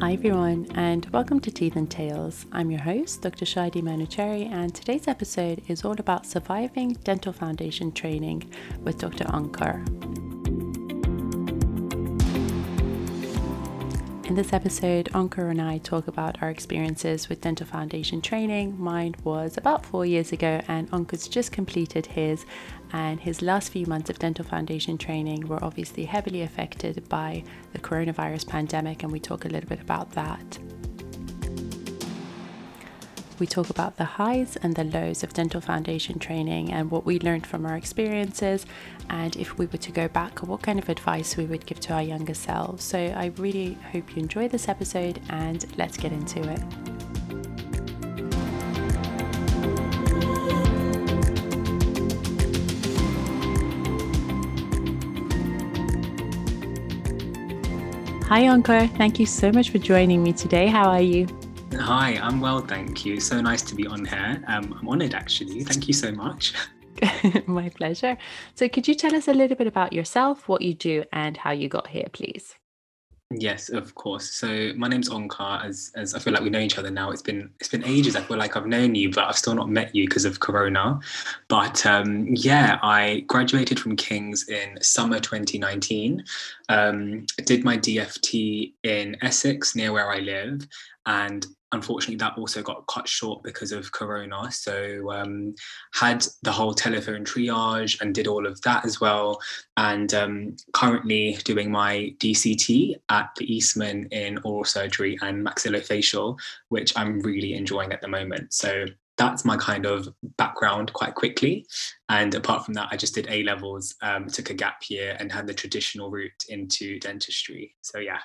Hi everyone, and welcome to Teeth and Tales. I'm your host, Dr. Shadi Manuchehri, and today's episode is all about surviving dental foundation training with Dr. Onkar. In this episode, Onkar and I talk about our experiences with dental foundation training. Mine was about four years ago, and Onkar's just completed his. And his last few months of dental foundation training were obviously heavily affected by the coronavirus pandemic, and we talk a little bit about that. We talk about the highs and the lows of dental foundation training and what we learned from our experiences, and if we were to go back, what kind of advice we would give to our younger selves. So, I really hope you enjoy this episode, and let's get into it. Hi, Onkar. Thank you so much for joining me today. How are you? Hi, I'm well, thank you. So nice to be on here. Um, I'm honoured, actually. Thank you so much. My pleasure. So, could you tell us a little bit about yourself, what you do, and how you got here, please? Yes, of course. So my name's Onkar. As as I feel like we know each other now. It's been it's been ages. I feel like I've known you, but I've still not met you because of Corona. But um, yeah, I graduated from King's in summer 2019. Um, did my DFT in Essex, near where I live, and unfortunately that also got cut short because of corona. So um, had the whole telephone triage and did all of that as well. And um, currently doing my dct at the eastman in oral surgery and maxillofacial which i'm really enjoying at the moment. So that's my kind of background quite quickly. And apart from that i just did a levels um, took a gap year and had the traditional route into dentistry. So yeah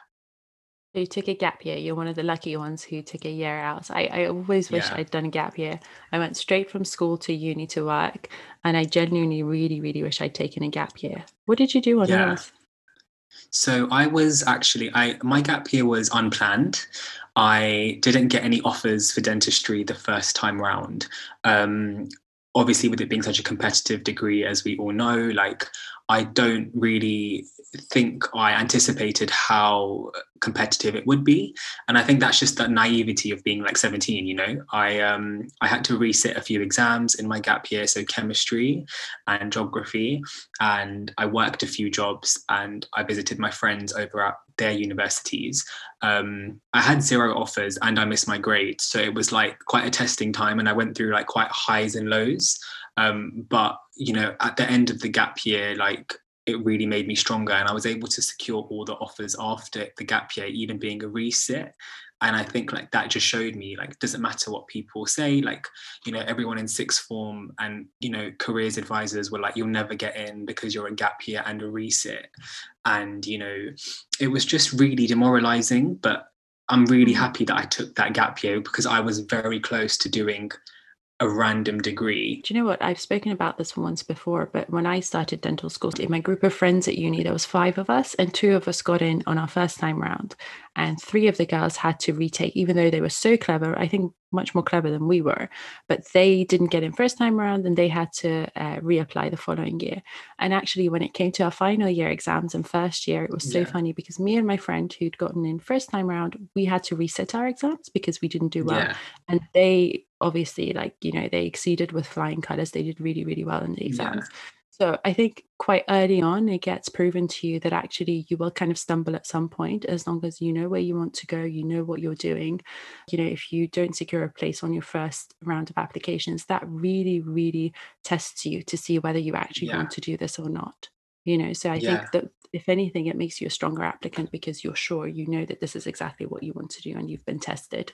you took a gap year. You're one of the lucky ones who took a year out. I, I always wish yeah. I'd done a gap year. I went straight from school to uni to work, and I genuinely really, really wish I'd taken a gap year. What did you do on yeah. yours? So I was actually I my gap year was unplanned. I didn't get any offers for dentistry the first time round. Um, obviously, with it being such a competitive degree, as we all know, like I don't really think I anticipated how competitive it would be. And I think that's just that naivety of being like 17, you know. I um I had to resit a few exams in my gap year, so chemistry and geography. And I worked a few jobs and I visited my friends over at their universities. Um, I had zero offers and I missed my grades. So it was like quite a testing time and I went through like quite highs and lows. Um, but you know, at the end of the gap year, like it really made me stronger and I was able to secure all the offers after the gap year, even being a resit. And I think like that just showed me like doesn't matter what people say, like, you know, everyone in sixth form and you know, careers advisors were like, you'll never get in because you're a gap year and a resit. And, you know, it was just really demoralizing. But I'm really mm. happy that I took that gap year because I was very close to doing a random degree. Do you know what? I've spoken about this once before, but when I started dental school, in my group of friends at uni, there was five of us, and two of us got in on our first time round, and three of the girls had to retake, even though they were so clever. I think much more clever than we were, but they didn't get in first time around and they had to uh, reapply the following year. And actually, when it came to our final year exams and first year, it was so yeah. funny because me and my friend who'd gotten in first time around, we had to reset our exams because we didn't do well. Yeah. And they obviously, like, you know, they exceeded with flying colors. They did really, really well in the exams. Yeah. So I think quite early on, it gets proven to you that actually you will kind of stumble at some point as long as you know where you want to go, you know what you're doing. You know, if you don't secure a place on your first round of applications, that really, really tests you to see whether you actually yeah. want to do this or not. You know, so I yeah. think that if anything, it makes you a stronger applicant because you're sure you know that this is exactly what you want to do and you've been tested.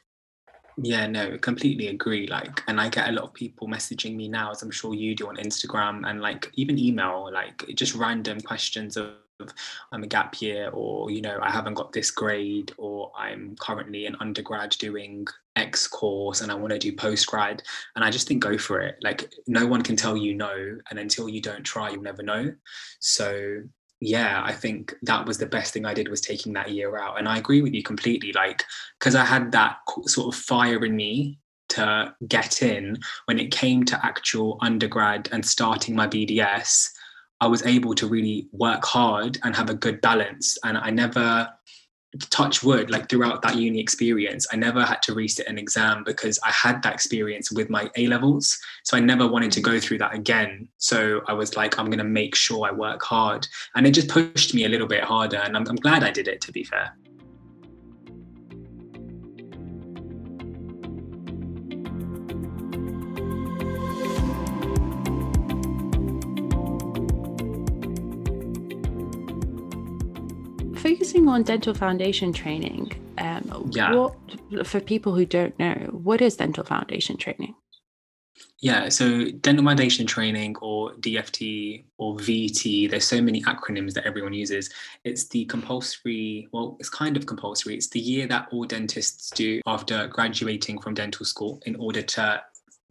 Yeah, no, completely agree. Like, and I get a lot of people messaging me now, as I'm sure you do on Instagram and like even email, like just random questions of I'm a gap year, or you know, I haven't got this grade, or I'm currently an undergrad doing X course and I want to do post grad. And I just think go for it. Like, no one can tell you no, and until you don't try, you'll never know. So yeah, I think that was the best thing I did was taking that year out. And I agree with you completely. Like, because I had that sort of fire in me to get in when it came to actual undergrad and starting my BDS, I was able to really work hard and have a good balance. And I never, touch wood like throughout that uni experience i never had to resit an exam because i had that experience with my a levels. So i never wanted to go through that again. So i was like i'm going to make sure i work hard. And it just pushed me a little bit harder and i'm, I'm glad i did it to be fair focusing on dental foundation training, um, yeah. what for people who don't know, what is dental foundation training? Yeah, so dental foundation training or DFT or VT, there's so many acronyms that everyone uses. It's the compulsory, well, it's kind of compulsory. It's the year that all dentists do after graduating from dental school in order to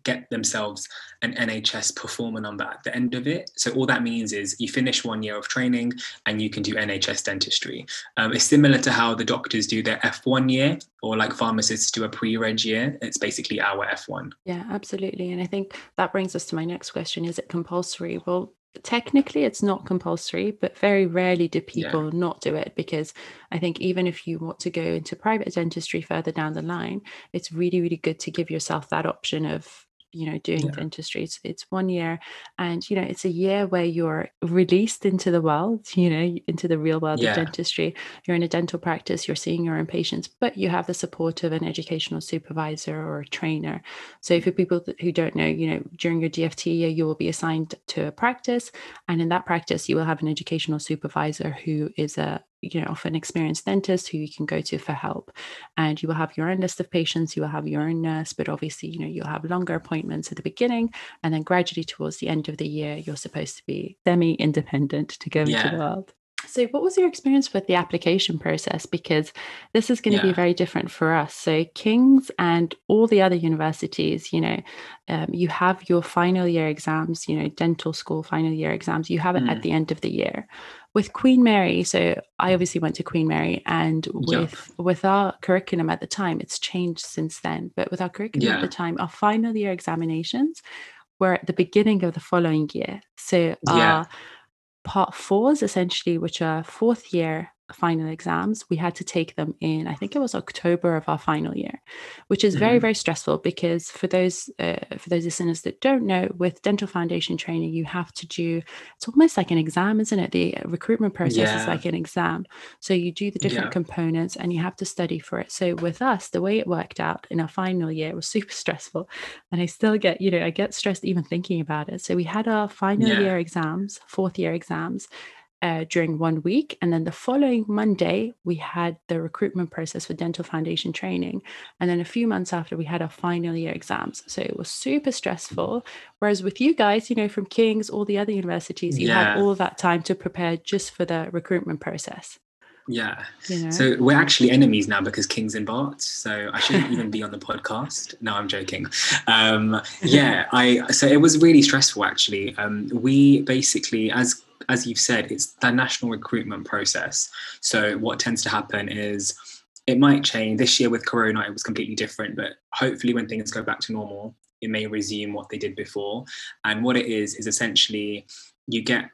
get themselves an NHS performer number at the end of it. So all that means is you finish one year of training and you can do NHS dentistry. Um, it's similar to how the doctors do their F1 year or like pharmacists do a pre-reg year. It's basically our F1. Yeah, absolutely. And I think that brings us to my next question. Is it compulsory? Well, technically it's not compulsory but very rarely do people yeah. not do it because i think even if you want to go into private dentistry further down the line it's really really good to give yourself that option of you know doing yeah. dentistry it's, it's one year and you know it's a year where you're released into the world you know into the real world yeah. of dentistry you're in a dental practice you're seeing your own patients but you have the support of an educational supervisor or a trainer so for mm-hmm. people who don't know you know during your dft year you will be assigned to a practice and in that practice you will have an educational supervisor who is a you know of an experienced dentist who you can go to for help and you will have your own list of patients you will have your own nurse but obviously you know you'll have longer appointments at the beginning and then gradually towards the end of the year you're supposed to be semi independent to go yeah. into the world so, what was your experience with the application process? Because this is going to yeah. be very different for us. So, King's and all the other universities, you know, um, you have your final year exams, you know, dental school final year exams, you have it mm. at the end of the year. With Queen Mary, so I obviously went to Queen Mary, and with with our curriculum at the time, it's changed since then. But with our curriculum yeah. at the time, our final year examinations were at the beginning of the following year. So, yeah. Part fours, essentially, which are fourth year final exams, we had to take them in, I think it was October of our final year, which is very, mm-hmm. very stressful because for those uh, for those listeners that don't know, with dental foundation training, you have to do it's almost like an exam, isn't it? The recruitment process yeah. is like an exam. So you do the different yeah. components and you have to study for it. So with us, the way it worked out in our final year was super stressful. And I still get, you know, I get stressed even thinking about it. So we had our final yeah. year exams, fourth year exams uh, during one week. And then the following Monday, we had the recruitment process for dental foundation training. And then a few months after, we had our final year exams. So it was super stressful. Whereas with you guys, you know, from King's, all the other universities, you yeah. had all that time to prepare just for the recruitment process. Yeah. You know? So we're actually enemies now because King's in Barts. So I shouldn't even be on the podcast. No, I'm joking. Um, yeah, I so it was really stressful actually. Um, we basically, as as you've said, it's the national recruitment process. So what tends to happen is it might change. This year with Corona, it was completely different, but hopefully when things go back to normal, it may resume what they did before. And what it is is essentially you get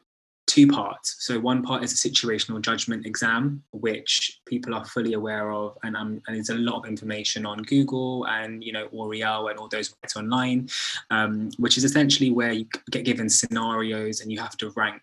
two parts. So one part is a situational judgment exam, which people are fully aware of, and, um, and there's a lot of information on Google and you know Oriel and all those sites online, um, which is essentially where you get given scenarios and you have to rank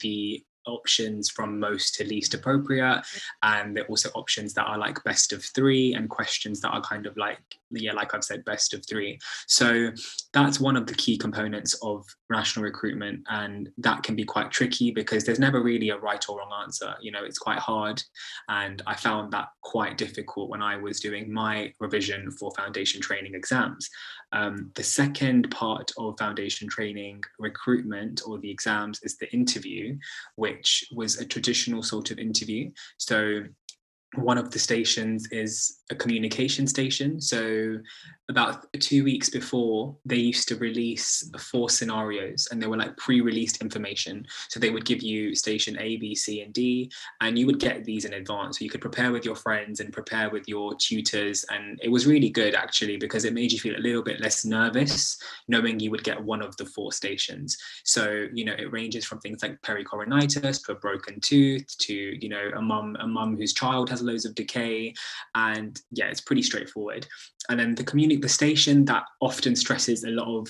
the options from most to least appropriate. Mm-hmm. And there are also options that are like best of three and questions that are kind of like yeah like i've said best of three. So that's one of the key components of national recruitment and that can be quite tricky because there's never really a right or wrong answer. You know it's quite hard. And i found that quite difficult when i was doing my revision for foundation training exams um, the second part of foundation training recruitment or the exams is the interview which was a traditional sort of interview. So one of the stations is a communication station. So, about two weeks before, they used to release four scenarios and they were like pre released information. So, they would give you station A, B, C, and D, and you would get these in advance. So, you could prepare with your friends and prepare with your tutors. And it was really good actually because it made you feel a little bit less nervous knowing you would get one of the four stations. So, you know, it ranges from things like pericoronitis to a broken tooth to, you know, a mum, a mum whose child has loads of decay. And yeah, it's pretty straightforward. And then the community, the station that often stresses a lot of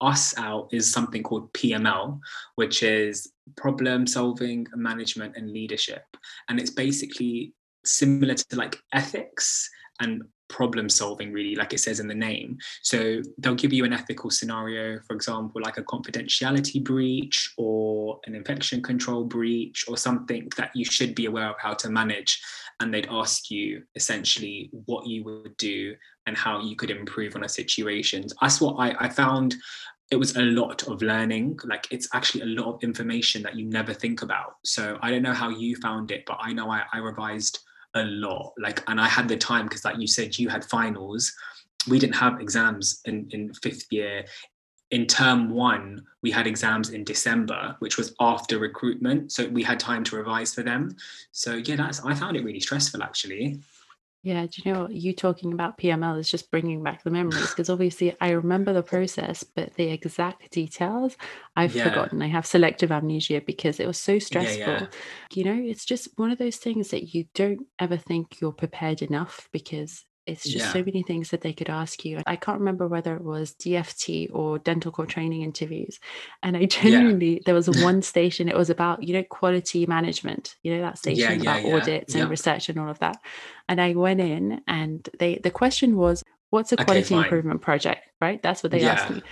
us out is something called PML, which is problem solving, management, and leadership. And it's basically similar to like ethics and problem solving really like it says in the name so they'll give you an ethical scenario for example like a confidentiality breach or an infection control breach or something that you should be aware of how to manage and they'd ask you essentially what you would do and how you could improve on a situation that's what I, I found it was a lot of learning like it's actually a lot of information that you never think about so i don't know how you found it but i know i, I revised a lot. Like, and I had the time because, like you said, you had finals. We didn't have exams in, in fifth year. In term one, we had exams in December, which was after recruitment. So we had time to revise for them. So yeah, that's I found it really stressful actually. Yeah, do you know you talking about PML is just bringing back the memories because obviously I remember the process, but the exact details I've yeah. forgotten. I have selective amnesia because it was so stressful. Yeah, yeah. You know, it's just one of those things that you don't ever think you're prepared enough because it's just yeah. so many things that they could ask you. I can't remember whether it was DFT or dental core training interviews. And I genuinely, yeah. there was one station, it was about, you know, quality management, you know, that station yeah, about audits and research and all of that. And I went in and they, the question was, what's a quality okay, improvement project? Right. That's what they asked me.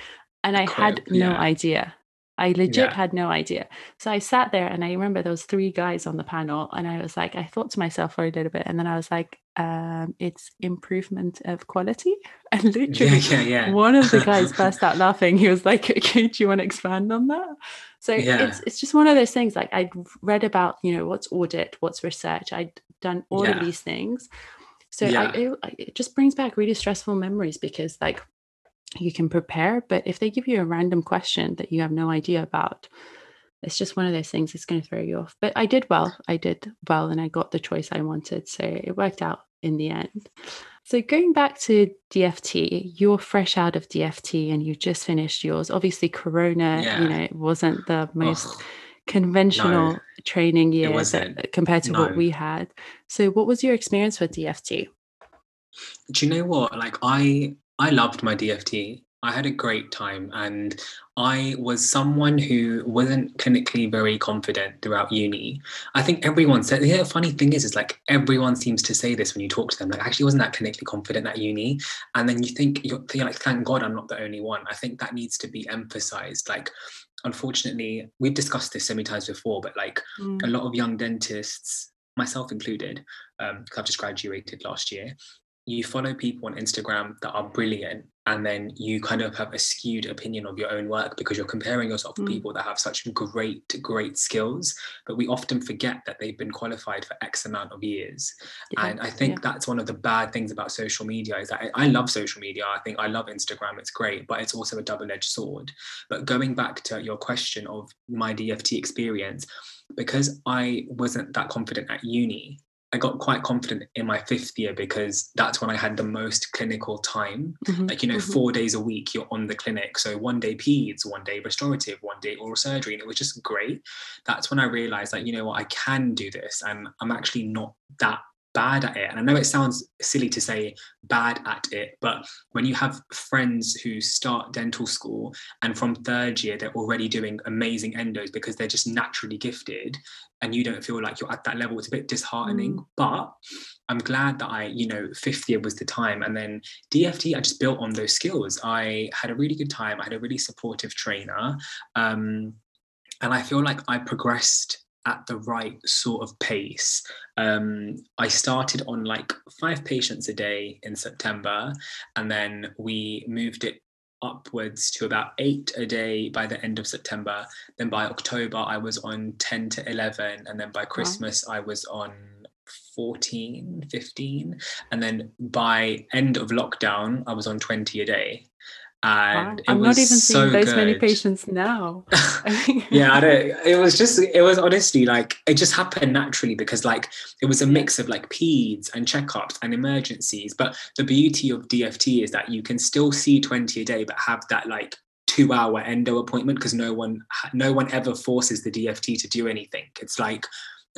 And I had no idea. I legit yeah. had no idea. So I sat there and I remember there was three guys on the panel and I was like, I thought to myself for a little bit and then I was like, um, it's improvement of quality. And literally yeah, yeah, one of the guys burst out laughing. He was like, okay, do you want to expand on that? So it's it's just one of those things like I'd read about, you know, what's audit, what's research. I'd done all of these things. So I, it, it just brings back really stressful memories because like you can prepare. But if they give you a random question that you have no idea about, it's just one of those things that's going to throw you off. But I did well. I did well and I got the choice I wanted. So it worked out in the end. So going back to DFT, you're fresh out of DFT and you just finished yours. Obviously, Corona, yeah. you know, it wasn't the most oh, conventional no, training year that, compared to no. what we had. So what was your experience with DFT? Do you know what? Like I I loved my DFT. I had a great time and I was someone who wasn't clinically very confident throughout uni. I think everyone said, yeah, the funny thing is, is like everyone seems to say this when you talk to them. Like, I actually wasn't that clinically confident at uni. And then you think, you're, you're like, thank God I'm not the only one. I think that needs to be emphasized. Like, unfortunately, we've discussed this so many times before, but like mm. a lot of young dentists, myself included, because um, I've just graduated last year, you follow people on Instagram that are brilliant and then you kind of have a skewed opinion of your own work because you're comparing yourself mm. to people that have such great great skills but we often forget that they've been qualified for x amount of years yeah. and i think yeah. that's one of the bad things about social media is that I, I love social media i think i love instagram it's great but it's also a double-edged sword but going back to your question of my dft experience because i wasn't that confident at uni I got quite confident in my fifth year because that's when I had the most clinical time. Mm-hmm. Like, you know, mm-hmm. four days a week you're on the clinic. So one day peds, one day restorative, one day oral surgery. And it was just great. That's when I realized that, you know what, I can do this. And I'm actually not that bad at it. And I know it sounds silly to say bad at it, but when you have friends who start dental school and from third year they're already doing amazing endos because they're just naturally gifted and you don't feel like you're at that level, it's a bit disheartening. Mm. But I'm glad that I, you know, fifth year was the time. And then DFT, I just built on those skills. I had a really good time. I had a really supportive trainer. Um, and I feel like I progressed at the right sort of pace. Um, I started on like five patients a day in September, and then we moved it upwards to about eight a day by the end of September. Then by October, I was on 10 to 11. And then by Christmas, wow. I was on 14, 15. And then by end of lockdown, I was on 20 a day and wow. I'm not even so seeing those good. many patients now. yeah, I don't. It was just. It was honestly like it just happened naturally because like it was a mix of like peds and checkups and emergencies. But the beauty of DFT is that you can still see 20 a day, but have that like two hour endo appointment because no one no one ever forces the DFT to do anything. It's like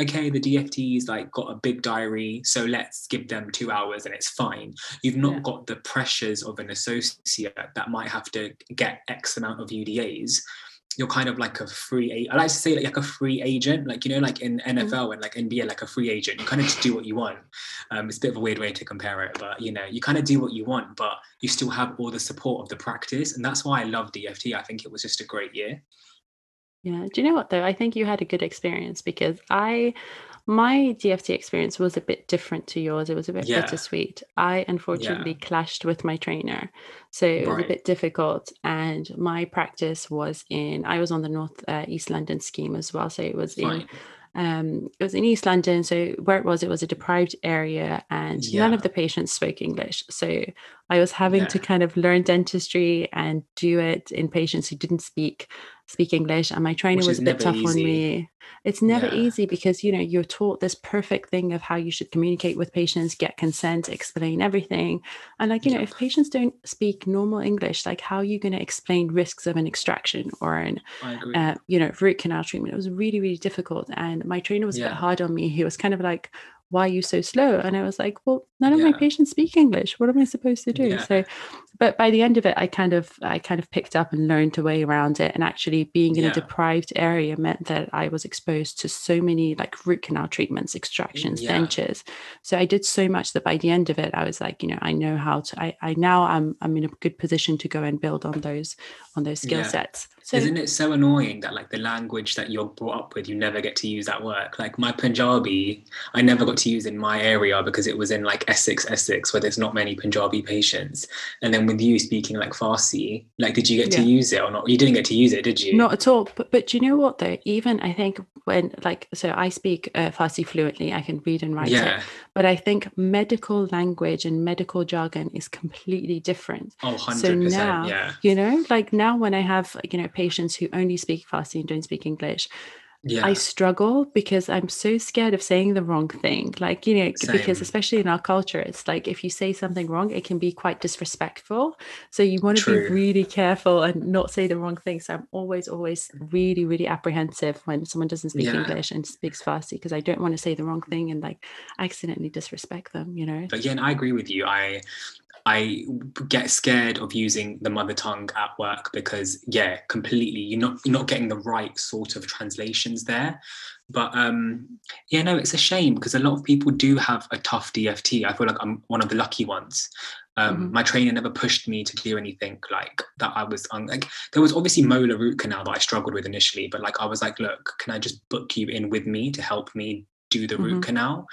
okay, the DFT's like got a big diary, so let's give them two hours and it's fine. You've not yeah. got the pressures of an associate that might have to get X amount of UDAs you're kind of like a free I like to say like, a free agent, like you know, like in NFL mm-hmm. and like NBA, like a free agent. You kind of just do what you want. Um, it's a bit of a weird way to compare it, but you know, you kind of do what you want, but you still have all the support of the practice, and that's why I love DFT. I think it was just a great year. Yeah. Do you know what though? I think you had a good experience because I my DFT experience was a bit different to yours. It was a bit yeah. bittersweet. I unfortunately yeah. clashed with my trainer. So it right. was a bit difficult. And my practice was in, I was on the North uh, East London scheme as well. So it was in um, it was in East London. So where it was, it was a deprived area, and yeah. none of the patients spoke English. So I was having to kind of learn dentistry and do it in patients who didn't speak speak English. And my trainer Which was a bit tough easy. on me. It's never yeah. easy because you know you're taught this perfect thing of how you should communicate with patients, get consent, explain everything. And like, you know, if patients don't speak normal English, like how are you going to explain risks of an extraction or an uh, you know, root canal treatment? It was really, really difficult. And my trainer was a bit hard on me. He was kind of like, why are you so slow? And I was like, well, none of yeah. my patients speak English. What am I supposed to do? Yeah. So, but by the end of it, I kind of, I kind of picked up and learned a way around it. And actually being in yeah. a deprived area meant that I was exposed to so many like root canal treatments, extractions, dentures. So I did so much that by the end of it, I was like, you know, I know how to, I, I now I'm, I'm in a good position to go and build on those, on those skill sets. So, Isn't it so annoying that like the language that you're brought up with, you never get to use at work? Like my Punjabi, I never got to use in my area because it was in like Essex, Essex, where there's not many Punjabi patients. And then with you speaking like Farsi, like did you get yeah. to use it or not? You didn't get to use it, did you? Not at all. But but do you know what though? Even I think when like so I speak uh, Farsi fluently, I can read and write yeah. it. But I think medical language and medical jargon is completely different. Oh, 100%. So now, yeah. you know, like now when I have, you know, patients who only speak Farsi and don't speak English, yeah. I struggle because I'm so scared of saying the wrong thing. Like, you know, Same. because especially in our culture, it's like if you say something wrong, it can be quite disrespectful. So you want to be really careful and not say the wrong thing. So I'm always, always really, really apprehensive when someone doesn't speak yeah. English and speaks Farsi because I don't want to say the wrong thing and like accidentally disrespect them, you know? But again, I agree with you. I I get scared of using the mother tongue at work because yeah, completely you're not you're not getting the right sort of translations there. But um yeah, no, it's a shame because a lot of people do have a tough DFT. I feel like I'm one of the lucky ones. Um, mm-hmm. My trainer never pushed me to do anything like that. I was un- like, there was obviously molar root canal that I struggled with initially, but like I was like, look, can I just book you in with me to help me do the mm-hmm. root canal?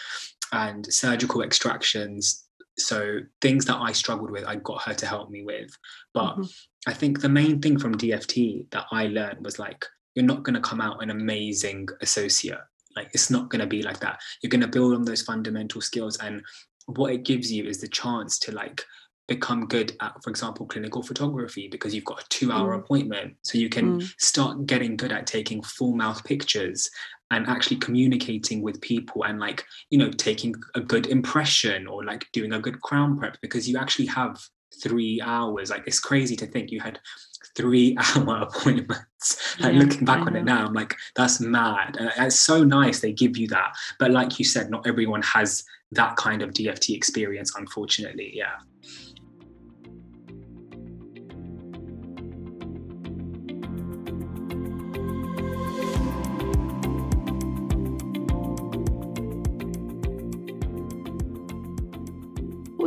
And surgical extractions so things that I struggled with, I got her to help me with. But mm-hmm. I think the main thing from DFT that I learned was like, you're not going to come out an amazing associate. Like it's not going to be like that. You're going to build on those fundamental skills, and what it gives you is the chance to like become good at, for example, clinical photography because you've got a two-hour mm. appointment. So you can mm. start getting good at taking full mouth pictures and actually communicating with people and like you know taking a good impression or like doing a good crown prep because you actually have three hours. Like it's crazy to think you had three hour appointments. Like yeah, looking back on it now i'm like that's mad. And it's so nice they give you that. But like you said not everyone has that kind of dft experience unfortunately. Yeah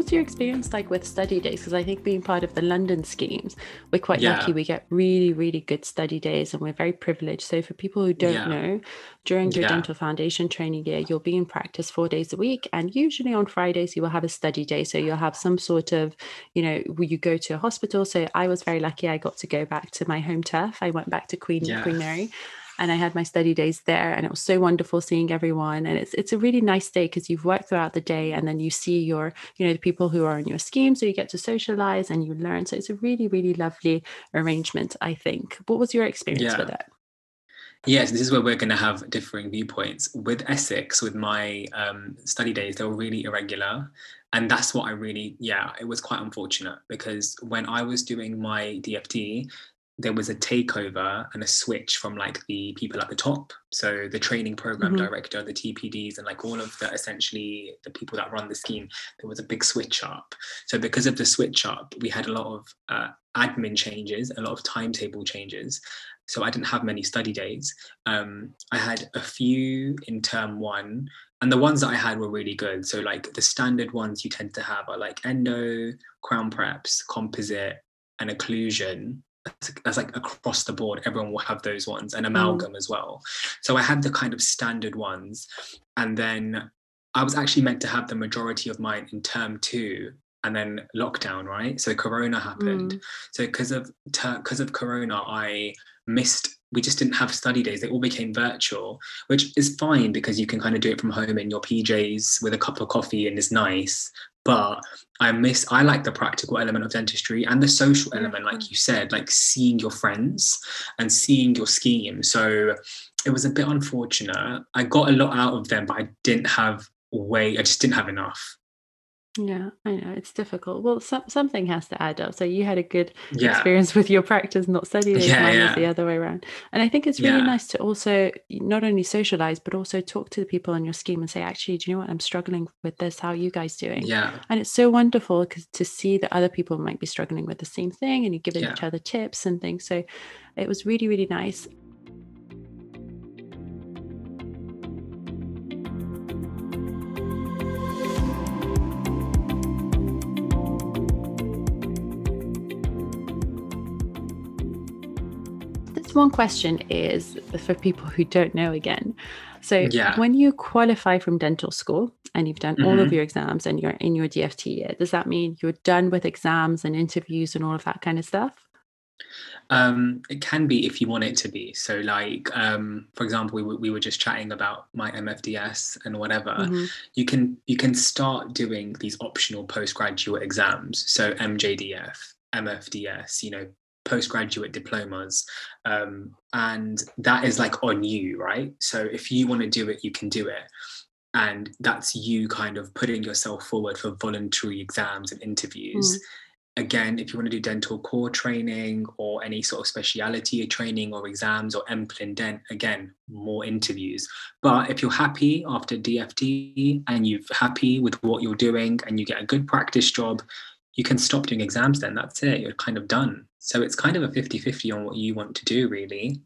what's your experience like with study days? Because I think being part of the London schemes, we're quite yeah. lucky. We get really, really good study days and we're very privileged. So, for people who don't yeah. know, during your yeah. dental foundation training year, you'll be in practice four days a week. And usually on Fridays, you will have a study day. So, you'll have some sort of, you know, you go to a hospital. So, I was very lucky. I got to go back to my home turf. I went back to Queen, Queen Mary and I had my study days there and it was so wonderful seeing everyone and it's it's a really nice day because you've worked throughout the day and then you see your you know the people who are in your scheme so you get to socialize and you learn so it's a really really lovely arrangement I think what was your experience yeah. with it Yes, this is where we're going to have differing viewpoints. With Essex, with my um, study days, they were really irregular. And that's what I really, yeah, it was quite unfortunate because when I was doing my DFT, there was a takeover and a switch from like the people at the top. So the training program mm-hmm. director the tpds and like all of the essentially the people that run the scheme there was a big switch up. So because of the switch up we had a lot of uh, admin changes a lot of timetable changes. So i didn't have many study days. Um, i had a few in term one and the ones that i had were really good. So like the standard ones you tend to have are like endo crown preps composite and occlusion that's like across the board everyone will have those ones and mm. amalgam mm. as well so i had the kind of standard ones and then i was actually meant to have the majority of mine in term two and then lockdown right so corona happened mm. so because of because of corona i missed we just didn't have study days they all became virtual which is fine because you can kind of do it from home in your pjs with a cup of coffee and it's nice but I miss I like the practical element of dentistry and the social element, like you said, like seeing your friends and seeing your scheme. So it was a bit unfortunate. I got a lot out of them, but I didn't have way, I just didn't have enough. Yeah, I know it's difficult. Well, some, something has to add up. So you had a good yeah. experience with your practice, not studying. Yeah, Mine yeah. was the other way around. And I think it's really yeah. nice to also not only socialize, but also talk to the people on your scheme and say, actually, do you know what? I'm struggling with this. How are you guys doing? Yeah. And it's so wonderful because to see that other people might be struggling with the same thing and you give each other tips and things. So it was really, really nice. One question is for people who don't know again. So yeah. when you qualify from dental school and you've done mm-hmm. all of mm-hmm. your exams and you're in your DFT year, does that mean you're done with exams and interviews and all of that kind of stuff? Um, it can be if you want it to be. So, like, um, for example, we, w- we were just chatting about my MFDS and whatever. Mm-hmm. You can you can start doing these optional postgraduate exams. So MJDF, MFDS, you know, postgraduate diplomas um, and that is like on you right? So if you want to do it you can do it. And that's you kind of putting yourself forward for voluntary exams and interviews. Mm. again if you want to do dental core training or any sort of speciality training or exams or MClinDent again more interviews. But if you're happy after dft and you're happy with what you're doing and you get a good practice job you can stop doing exams then. That's it. You're kind of done so it's kind of a 50 50 on what you want to do, really.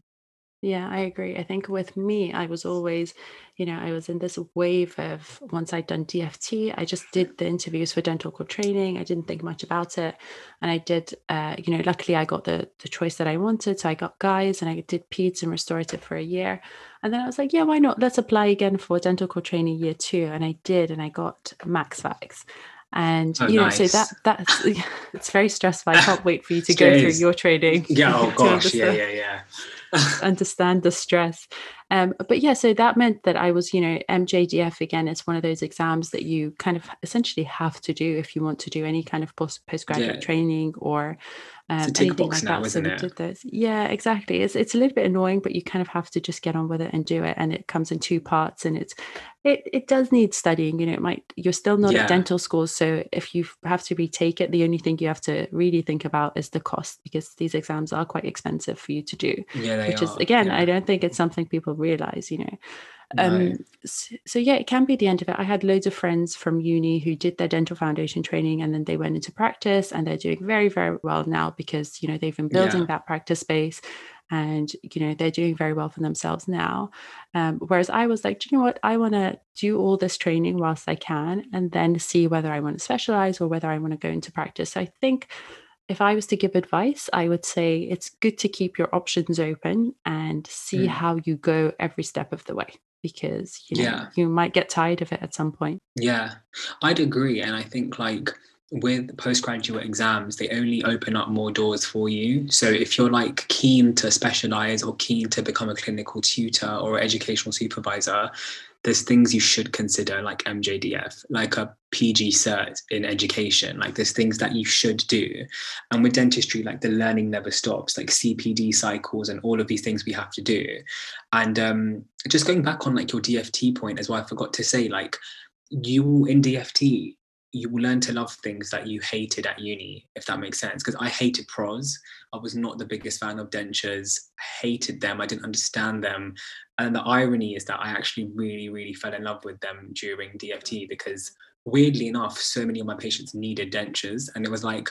Yeah, I agree. I think with me, I was always, you know, I was in this wave of once I'd done DFT, I just did the interviews for dental core training. I didn't think much about it. And I did, uh, you know, luckily I got the, the choice that I wanted. So I got Guy's and I did peds and restorative for a year. And then I was like, yeah, why not? Let's apply again for dental core training year two. And I did, and I got max fax and oh, you know nice. so that that's it's very stressful. I can't wait for you to go through your training yeah oh gosh. Yeah yeah yeah. understand the stress. Um, but yeah so that meant that i was you know mjdf again it's one of those exams that you kind of essentially have to do if you want to do any kind of post postgraduate yeah. training or um, anything like now, that. So we did those. Yeah, exactly. It's it's a little bit annoying, but you kind of have to just get on with it and do it. And it comes in two parts, and it's it it does need studying. You know, it might you're still not yeah. at dental school, so if you have to retake it, the only thing you have to really think about is the cost because these exams are quite expensive for you to do. Yeah, which are. is again, yeah. I don't think it's something people realize. You know. Um, so, so, yeah, it can be the end of it. I had loads of friends from uni who did their dental foundation training and then they went into practice and they're doing very, very well now because you know they've been building yeah. that practice space and you know they're doing very well for themselves now. Um, whereas I was like, do you know what? I want to do all this training whilst I can and then see whether I want to specialize or whether I want to go into practice. So I think if I was to give advice, I would say it's good to keep your options open and see mm. how you go every step of the way because you know yeah. you might get tired of it at some point. Yeah, I'd agree, and I think like with postgraduate exams, they only open up more doors for you. So if you're like keen to specialize or keen to become a clinical tutor or educational supervisor, there's things you should consider like MJDF, like a PG cert in education. Like there's things that you should do. And with dentistry, like the learning never stops, like CPD cycles and all of these things we have to do. And um, just going back on like your DFT point as well, I forgot to say, like you in DFT, you will learn to love things that you hated at uni, if that makes sense. Because I hated pros. I was not the biggest fan of dentures. I hated them. I didn't understand them. And the irony is that I actually really, really fell in love with them during DFT because weirdly enough, so many of my patients needed dentures. And it was like,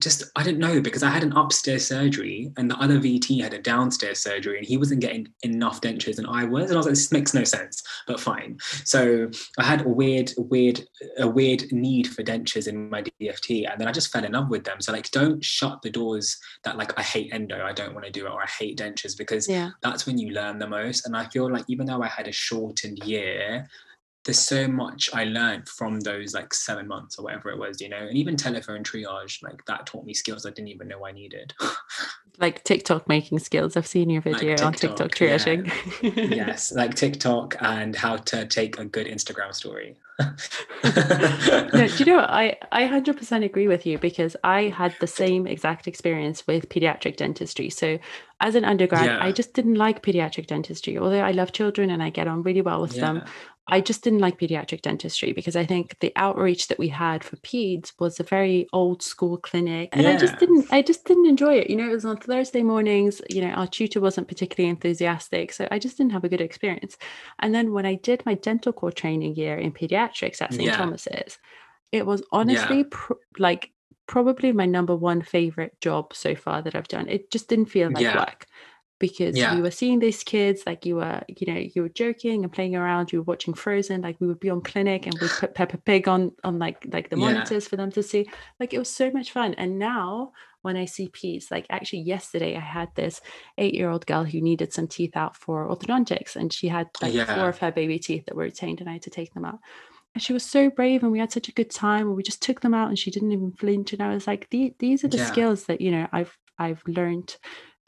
just I didn't know because I had an upstairs surgery and the other VT had a downstairs surgery and he wasn't getting enough dentures and I was. And I was like this makes no sense but fine. So I had a weird weird a weird need for dentures in my DFT and then I just fell in love with them. So like don't shut the doors that like I hate endo I don't want to do it or I hate dentures because yeah. that's when you learn the most. And I feel like even though I had a shortened year there's so much I learned from those like seven months or whatever it was, you know, and even telephone triage, like that taught me skills I didn't even know I needed. like TikTok making skills. I've seen your video like TikTok, on TikTok triaging. Yeah. yes, like TikTok and how to take a good Instagram story. no, do you know what? I, I 100% agree with you because I had the same exact experience with pediatric dentistry. So, as an undergrad, yeah. I just didn't like pediatric dentistry. Although I love children and I get on really well with yeah. them, I just didn't like pediatric dentistry because I think the outreach that we had for peds was a very old school clinic. And yeah. I just didn't I just didn't enjoy it. You know, it was on Thursday mornings, you know, our tutor wasn't particularly enthusiastic. So I just didn't have a good experience. And then when I did my dental core training year in pediatrics at St. Yeah. Thomas's, it was honestly yeah. pr- like probably my number one favorite job so far that I've done. It just didn't feel like work because yeah. we were seeing these kids like you were you know you were joking and playing around you were watching frozen like we would be on clinic and we put peppa pig on on like like the monitors yeah. for them to see like it was so much fun and now when i see peds like actually yesterday i had this eight year old girl who needed some teeth out for orthodontics and she had like yeah. four of her baby teeth that were retained and i had to take them out and she was so brave and we had such a good time and we just took them out and she didn't even flinch and i was like these are the skills that you know i've i've learned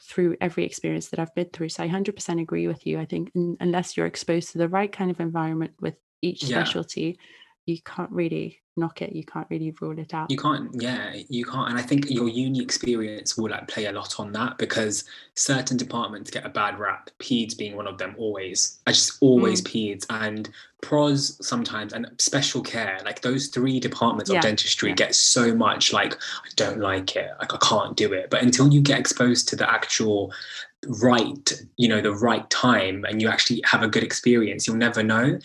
through every experience that I've been through. So I 100% agree with you. I think unless you're exposed to the right kind of environment with each yeah. specialty, you can't really knock it. You can't really rule it out. You can't, yeah, you can't. And I think your uni experience will like play a lot on that because certain departments get a bad rap, PEDS being one of them always. I just always mm. PEDS and pros sometimes and special care like those three departments yeah. of dentistry yeah. get so much like i don't like it like i can't do it but until you get exposed to the actual right you know the right time and you actually have a good experience you'll never know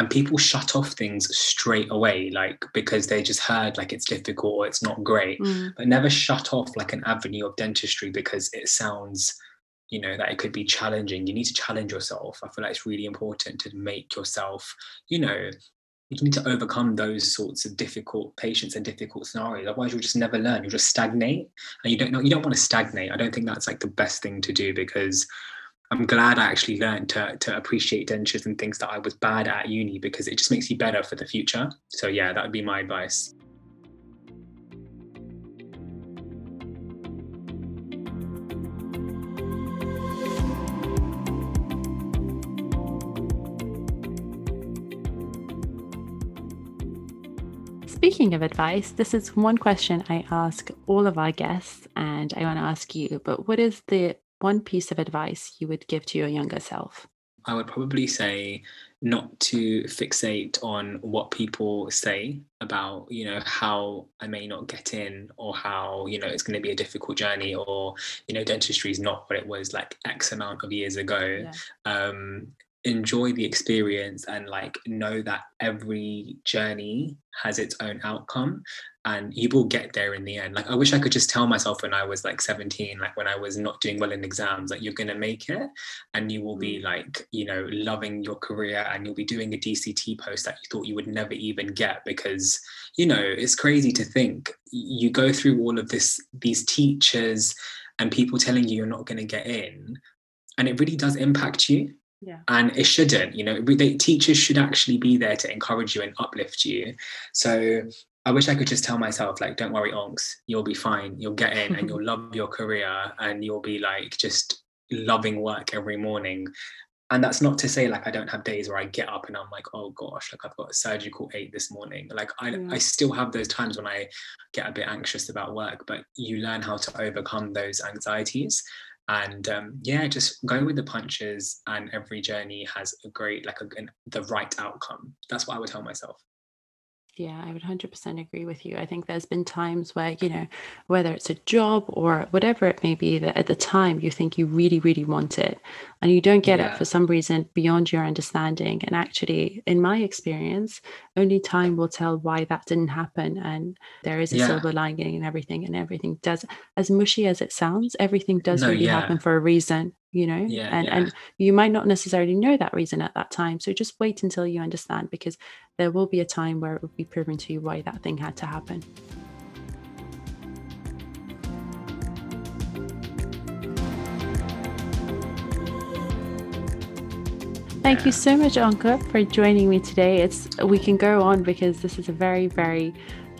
and people shut off things straight away like because they just heard like it's difficult or it's not great. Mm. but never shut off like an avenue of dentistry because it sounds you know that it could be challenging. You need to challenge yourself. I feel like it's really important to make yourself you know you need to overcome those sorts of difficult patients and difficult scenarios. Otherwise you'll just never learn. You'll just stagnate and you don't know you don't want to stagnate. I don't think that's like the best thing to do because i'm glad i actually learned to, to appreciate dentures and things that i was bad at uni because it just makes you better for the future so yeah that would be my advice Speaking of advice, this is one question I ask all of our guests, and I want to ask you. But what is the one piece of advice you would give to your younger self? I would probably say not to fixate on what people say about, you know, how I may not get in or how, you know, it's going to be a difficult journey or, you know, dentistry is not what it was like X amount of years ago. Yeah. Um, enjoy the experience and like know that every journey has its own outcome and you will get there in the end like i wish i could just tell myself when i was like 17 like when i was not doing well in exams like you're going to make it and you will be mm. like you know loving your career and you'll be doing a dct post that you thought you would never even get because you know it's crazy to think you go through all of this these teachers and people telling you you're not going to get in and it really does impact you yeah. And it shouldn't, you know, they, teachers should actually be there to encourage you and uplift you. So I wish I could just tell myself, like, don't worry, onks, you'll be fine. You'll get in and you'll love your career and you'll be like just loving work every morning. And that's not to say like I don't have days where I get up and I'm like, oh gosh, like I've got a surgical eight this morning. Like I, I still have those times when I get a bit anxious about work, but you learn how to overcome those anxieties and um, yeah just go with the punches and every journey has a great like a, the right outcome that's what i would tell myself Yeah, I would 100% agree with you. I think there's been times where, you know, whether it's a job or whatever it may be, that at the time you think you really, really want it and you don't get yeah. it for some reason beyond your understanding. And actually, in my experience, only time will tell why that didn't happen. And there is a yeah. silver lining and everything, and everything does, as mushy as it sounds, everything does no, really yeah. happen for a reason you know yeah, and yeah. and you might not necessarily know that reason at that time so just wait until you understand because there will be a time where it will be proven to you why that thing had to happen Thank you so much, Onkar, for joining me today. It's we can go on because this is a very, very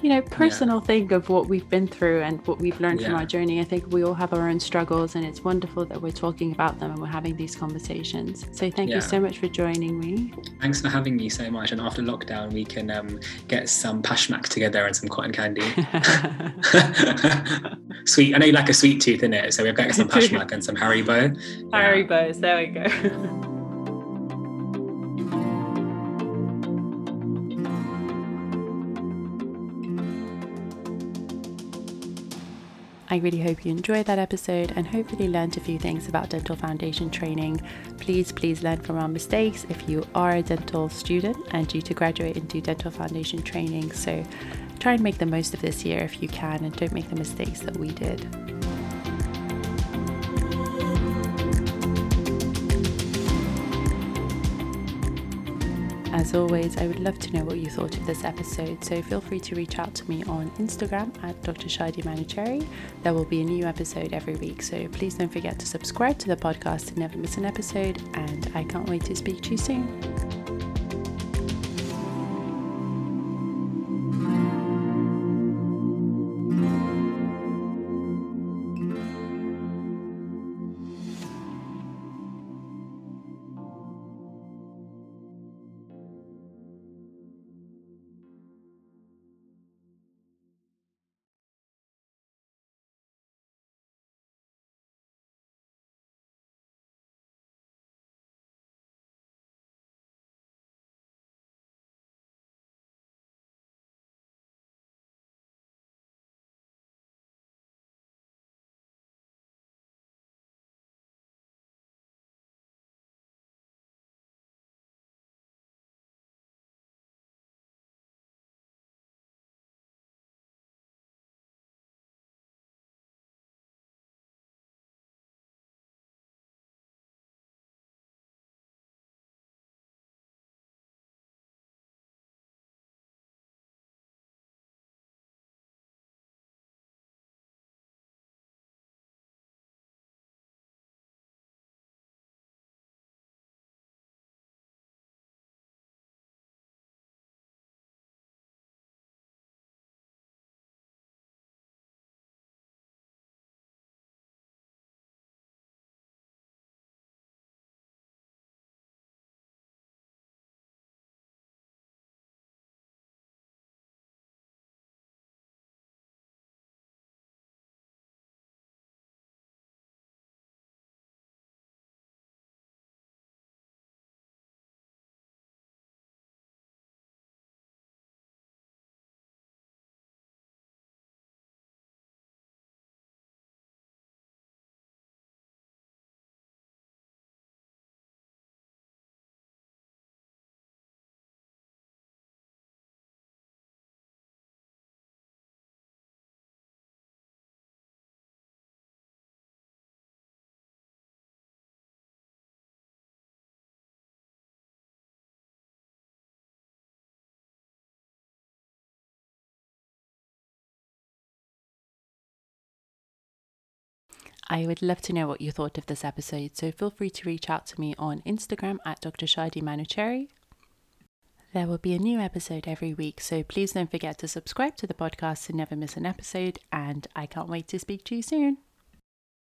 you know, personal yeah. thing of what we've been through and what we've learned yeah. from our journey. I think we all have our own struggles, and it's wonderful that we're talking about them and we're having these conversations. So, thank yeah. you so much for joining me. Thanks for having me so much. And after lockdown, we can um, get some pashmak together and some cotton candy. sweet. I know you like a sweet tooth in it, so we've got some pashmak and some Haribo. Haribos. There we go. I really hope you enjoyed that episode and hopefully learned a few things about dental foundation training. Please, please learn from our mistakes if you are a dental student and due to graduate into dental foundation training. So try and make the most of this year if you can and don't make the mistakes that we did. As always, I would love to know what you thought of this episode, so feel free to reach out to me on Instagram at Dr. Shadi Manuchehri. There will be a new episode every week, so please don't forget to subscribe to the podcast to never miss an episode, and I can't wait to speak to you soon. I would love to know what you thought of this episode, so feel free to reach out to me on Instagram at Dr. Shadi Manuchehri. There will be a new episode every week, so please don't forget to subscribe to the podcast to never miss an episode, and I can't wait to speak to you soon.